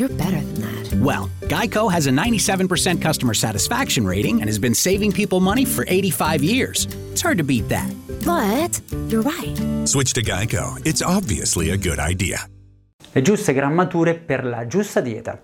You're better than that. Well, Geico has a 97% customer satisfaction rating and has been saving people money for 85 years. It's hard to beat that. But you're right. Switch to Geico. It's obviously a good idea. Le giuste grammature per la giusta dieta.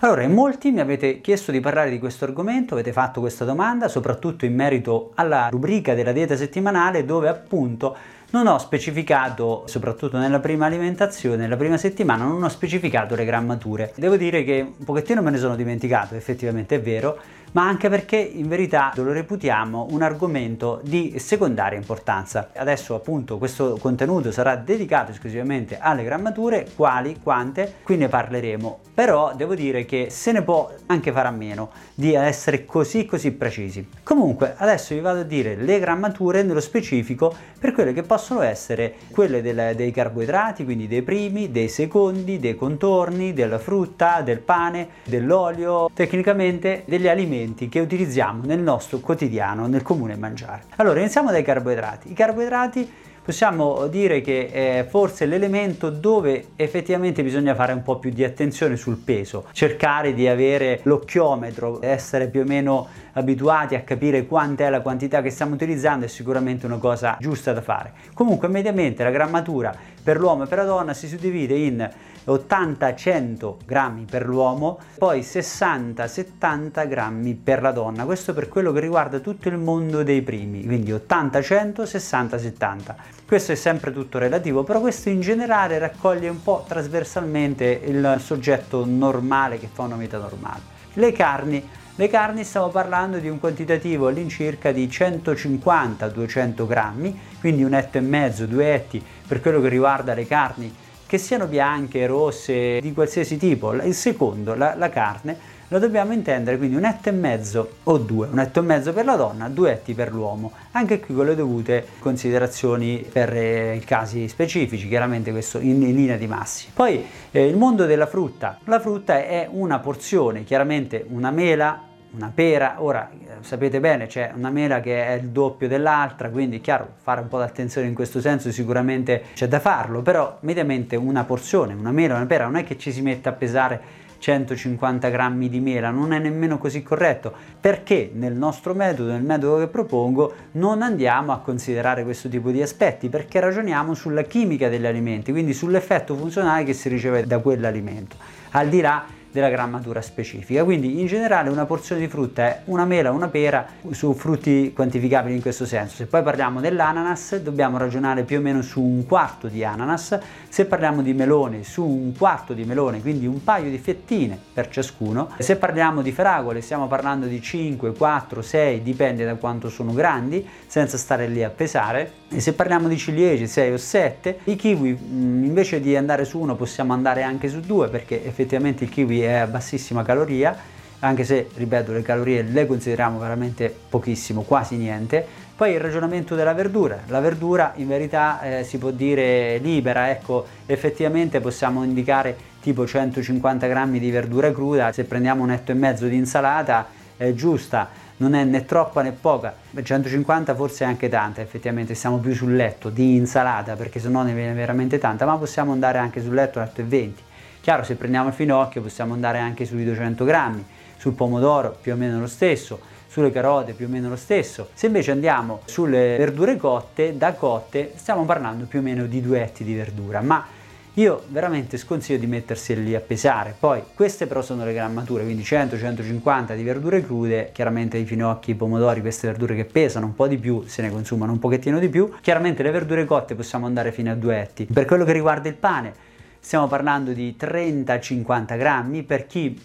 Allora, in molti mi avete chiesto di parlare di questo argomento, avete fatto questa domanda, soprattutto in merito alla rubrica della dieta settimanale dove appunto non ho specificato, soprattutto nella prima alimentazione, nella prima settimana, non ho specificato le grammature. Devo dire che un pochettino me ne sono dimenticato, effettivamente è vero, ma anche perché in verità lo reputiamo un argomento di secondaria importanza. Adesso appunto questo contenuto sarà dedicato esclusivamente alle grammature, quali, quante, qui ne parleremo, però devo dire che se ne può anche fare a meno di essere così così precisi. Comunque adesso vi vado a dire le grammature nello specifico per quelle che possono essere quelle del, dei carboidrati, quindi dei primi, dei secondi, dei contorni, della frutta, del pane, dell'olio, tecnicamente degli alimenti che utilizziamo nel nostro quotidiano, nel comune mangiare. Allora, iniziamo dai carboidrati. I carboidrati possiamo dire che è forse l'elemento dove effettivamente bisogna fare un po' più di attenzione sul peso, cercare di avere l'occhiometro, essere più o meno abituati a capire quanta è la quantità che stiamo utilizzando è sicuramente una cosa giusta da fare. Comunque mediamente la grammatura per l'uomo e per la donna si suddivide in 80-100 grammi per l'uomo, poi 60-70 grammi per la donna. Questo per quello che riguarda tutto il mondo dei primi, quindi 80-100, 60-70. Questo è sempre tutto relativo, però questo in generale raccoglie un po' trasversalmente il soggetto normale che fa una vita normale. Le carni le carni stiamo parlando di un quantitativo all'incirca di 150-200 grammi, quindi un etto e mezzo, due etti per quello che riguarda le carni che siano bianche, rosse, di qualsiasi tipo. Il secondo, la, la carne, lo dobbiamo intendere quindi un etto e mezzo o due, un etto e mezzo per la donna, due etti per l'uomo, anche qui con le dovute considerazioni per eh, i casi specifici, chiaramente questo in, in linea di massi. Poi eh, il mondo della frutta, la frutta è una porzione, chiaramente una mela, una pera, ora eh, sapete bene c'è una mela che è il doppio dell'altra, quindi chiaro fare un po' d'attenzione in questo senso sicuramente c'è da farlo, però mediamente una porzione, una mela, una pera non è che ci si mette a pesare 150 grammi di mela, non è nemmeno così corretto, perché nel nostro metodo, nel metodo che propongo, non andiamo a considerare questo tipo di aspetti, perché ragioniamo sulla chimica degli alimenti, quindi sull'effetto funzionale che si riceve da quell'alimento, al di là della grammatura specifica. Quindi in generale una porzione di frutta è una mela, una pera su frutti quantificabili in questo senso. Se poi parliamo dell'ananas dobbiamo ragionare più o meno su un quarto di ananas, se parliamo di melone su un quarto di melone, quindi un paio di fettine per ciascuno. Se parliamo di fragole stiamo parlando di 5, 4, 6, dipende da quanto sono grandi, senza stare lì a pesare. E se parliamo di ciliegie 6 o 7, i kiwi invece di andare su uno possiamo andare anche su due perché effettivamente il kiwi è a bassissima caloria, anche se, ripeto, le calorie le consideriamo veramente pochissimo, quasi niente. Poi il ragionamento della verdura, la verdura in verità eh, si può dire libera, ecco, effettivamente possiamo indicare tipo 150 grammi di verdura cruda, se prendiamo un etto e mezzo di insalata è giusta, non è né troppa né poca, 150 forse è anche tanta, effettivamente siamo più sul letto di insalata perché se no ne viene veramente tanta, ma possiamo andare anche sul letto 1 e 20 Chiaro, se prendiamo il finocchio possiamo andare anche sui 200 grammi, sul pomodoro più o meno lo stesso, sulle carote più o meno lo stesso. Se invece andiamo sulle verdure cotte, da cotte stiamo parlando più o meno di due etti di verdura, ma io veramente sconsiglio di mettersi lì a pesare. Poi queste però sono le grammature, quindi 100-150 di verdure crude, chiaramente i finocchi, i pomodori, queste verdure che pesano un po' di più, se ne consumano un pochettino di più. Chiaramente le verdure cotte possiamo andare fino a due etti. Per quello che riguarda il pane, stiamo parlando di 30-50 grammi, per chi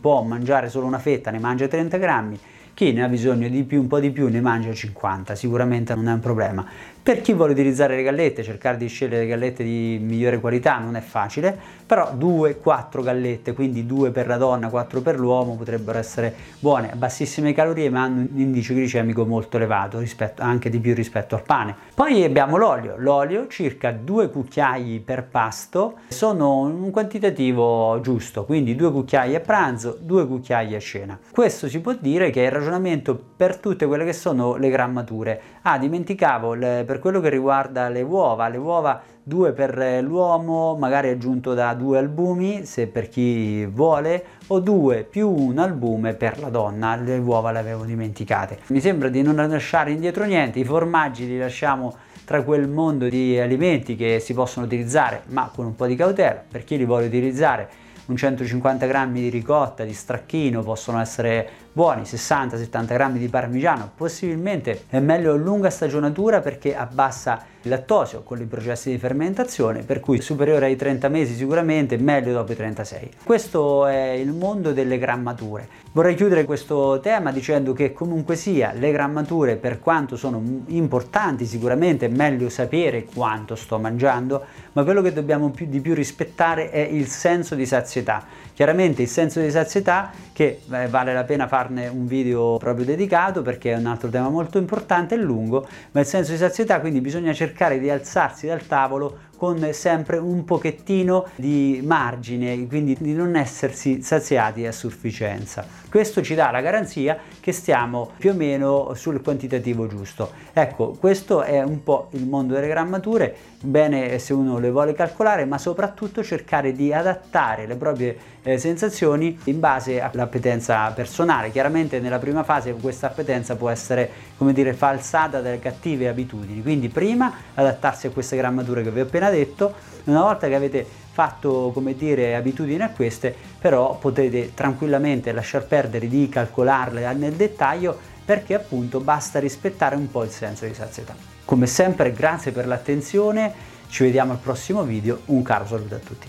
può mangiare solo una fetta ne mangia 30 grammi, chi ne ha bisogno di più, un po' di più, ne mangia 50, sicuramente non è un problema. Per chi vuole utilizzare le gallette, cercare di scegliere le gallette di migliore qualità non è facile, però 2-4 gallette, quindi 2 per la donna, 4 per l'uomo, potrebbero essere buone, bassissime calorie ma hanno un indice glicemico molto elevato, rispetto, anche di più rispetto al pane. Poi abbiamo l'olio, l'olio circa 2 cucchiai per pasto, sono un quantitativo giusto, quindi 2 cucchiai a pranzo, 2 cucchiai a cena. Questo si può dire che è il ragionamento per tutte quelle che sono le grammature. Ah, dimenticavo, le, per quello che riguarda le uova, le uova 2 per l'uomo, magari aggiunto da 2 albumi, se per chi vuole, o 2 più un albume per la donna, le uova le avevo dimenticate. Mi sembra di non lasciare indietro niente, i formaggi li lasciamo tra quel mondo di alimenti che si possono utilizzare, ma con un po' di cautela, per chi li vuole utilizzare un 150 grammi di ricotta, di stracchino possono essere buoni, 60-70 grammi di parmigiano, possibilmente è meglio lunga stagionatura perché abbassa il lattosio con i processi di fermentazione, per cui superiore ai 30 mesi sicuramente, meglio dopo i 36. Questo è il mondo delle grammature. Vorrei chiudere questo tema dicendo che comunque sia le grammature per quanto sono importanti sicuramente è meglio sapere quanto sto mangiando, ma quello che dobbiamo più, di più rispettare è il senso di sazietà. Chiaramente il senso di sazietà che eh, vale la pena farne un video proprio dedicato perché è un altro tema molto importante e lungo, ma il senso di sazietà quindi bisogna cercare di alzarsi dal tavolo con sempre un pochettino di margine, quindi di non essersi saziati a sufficienza. Questo ci dà la garanzia che stiamo più o meno sul quantitativo giusto. Ecco, questo è un po' il mondo delle grammature, bene se uno le vuole calcolare, ma soprattutto cercare di adattare le proprie eh, sensazioni in base all'appetenza personale. Chiaramente nella prima fase questa appetenza può essere, come dire, falsata dalle cattive abitudini, quindi prima adattarsi a queste grammature che vi ho appena detto, una volta che avete fatto come dire abitudini a queste, però potete tranquillamente lasciar perdere di calcolarle nel dettaglio perché appunto basta rispettare un po' il senso di sazietà. Come sempre grazie per l'attenzione, ci vediamo al prossimo video, un caro saluto a tutti.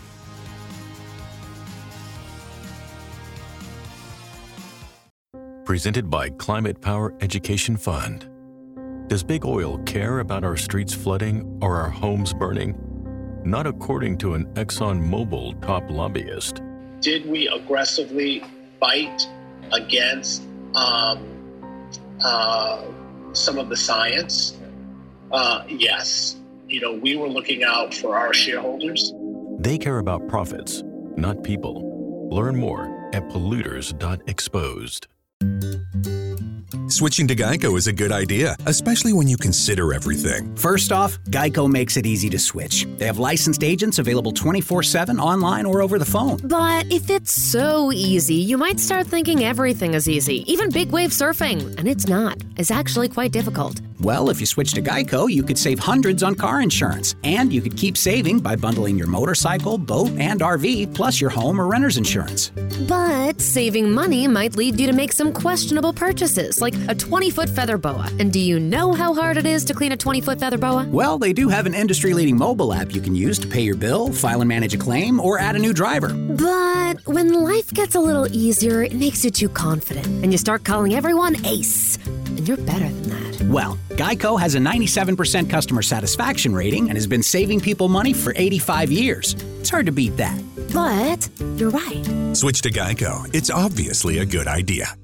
Presented by Climate Power Education Fund. Does big oil care about our streets flooding or our homes burning? Not according to an ExxonMobil top lobbyist. Did we aggressively fight against um, uh, some of the science? Uh, yes. You know, we were looking out for our shareholders. They care about profits, not people. Learn more at polluters.exposed. Switching to Geico is a good idea, especially when you consider everything. First off, Geico makes it easy to switch. They have licensed agents available 24 7 online or over the phone. But if it's so easy, you might start thinking everything is easy, even big wave surfing. And it's not. It's actually quite difficult. Well, if you switch to Geico, you could save hundreds on car insurance. And you could keep saving by bundling your motorcycle, boat, and RV, plus your home or renter's insurance. But saving money might lead you to make some questionable purchases, like a 20 foot feather boa. And do you know how hard it is to clean a 20 foot feather boa? Well, they do have an industry leading mobile app you can use to pay your bill, file and manage a claim, or add a new driver. But when life gets a little easier, it makes you too confident, and you start calling everyone ace. And you're better than that. Well, Geico has a 97% customer satisfaction rating and has been saving people money for 85 years. It's hard to beat that. But you're right. Switch to Geico. It's obviously a good idea.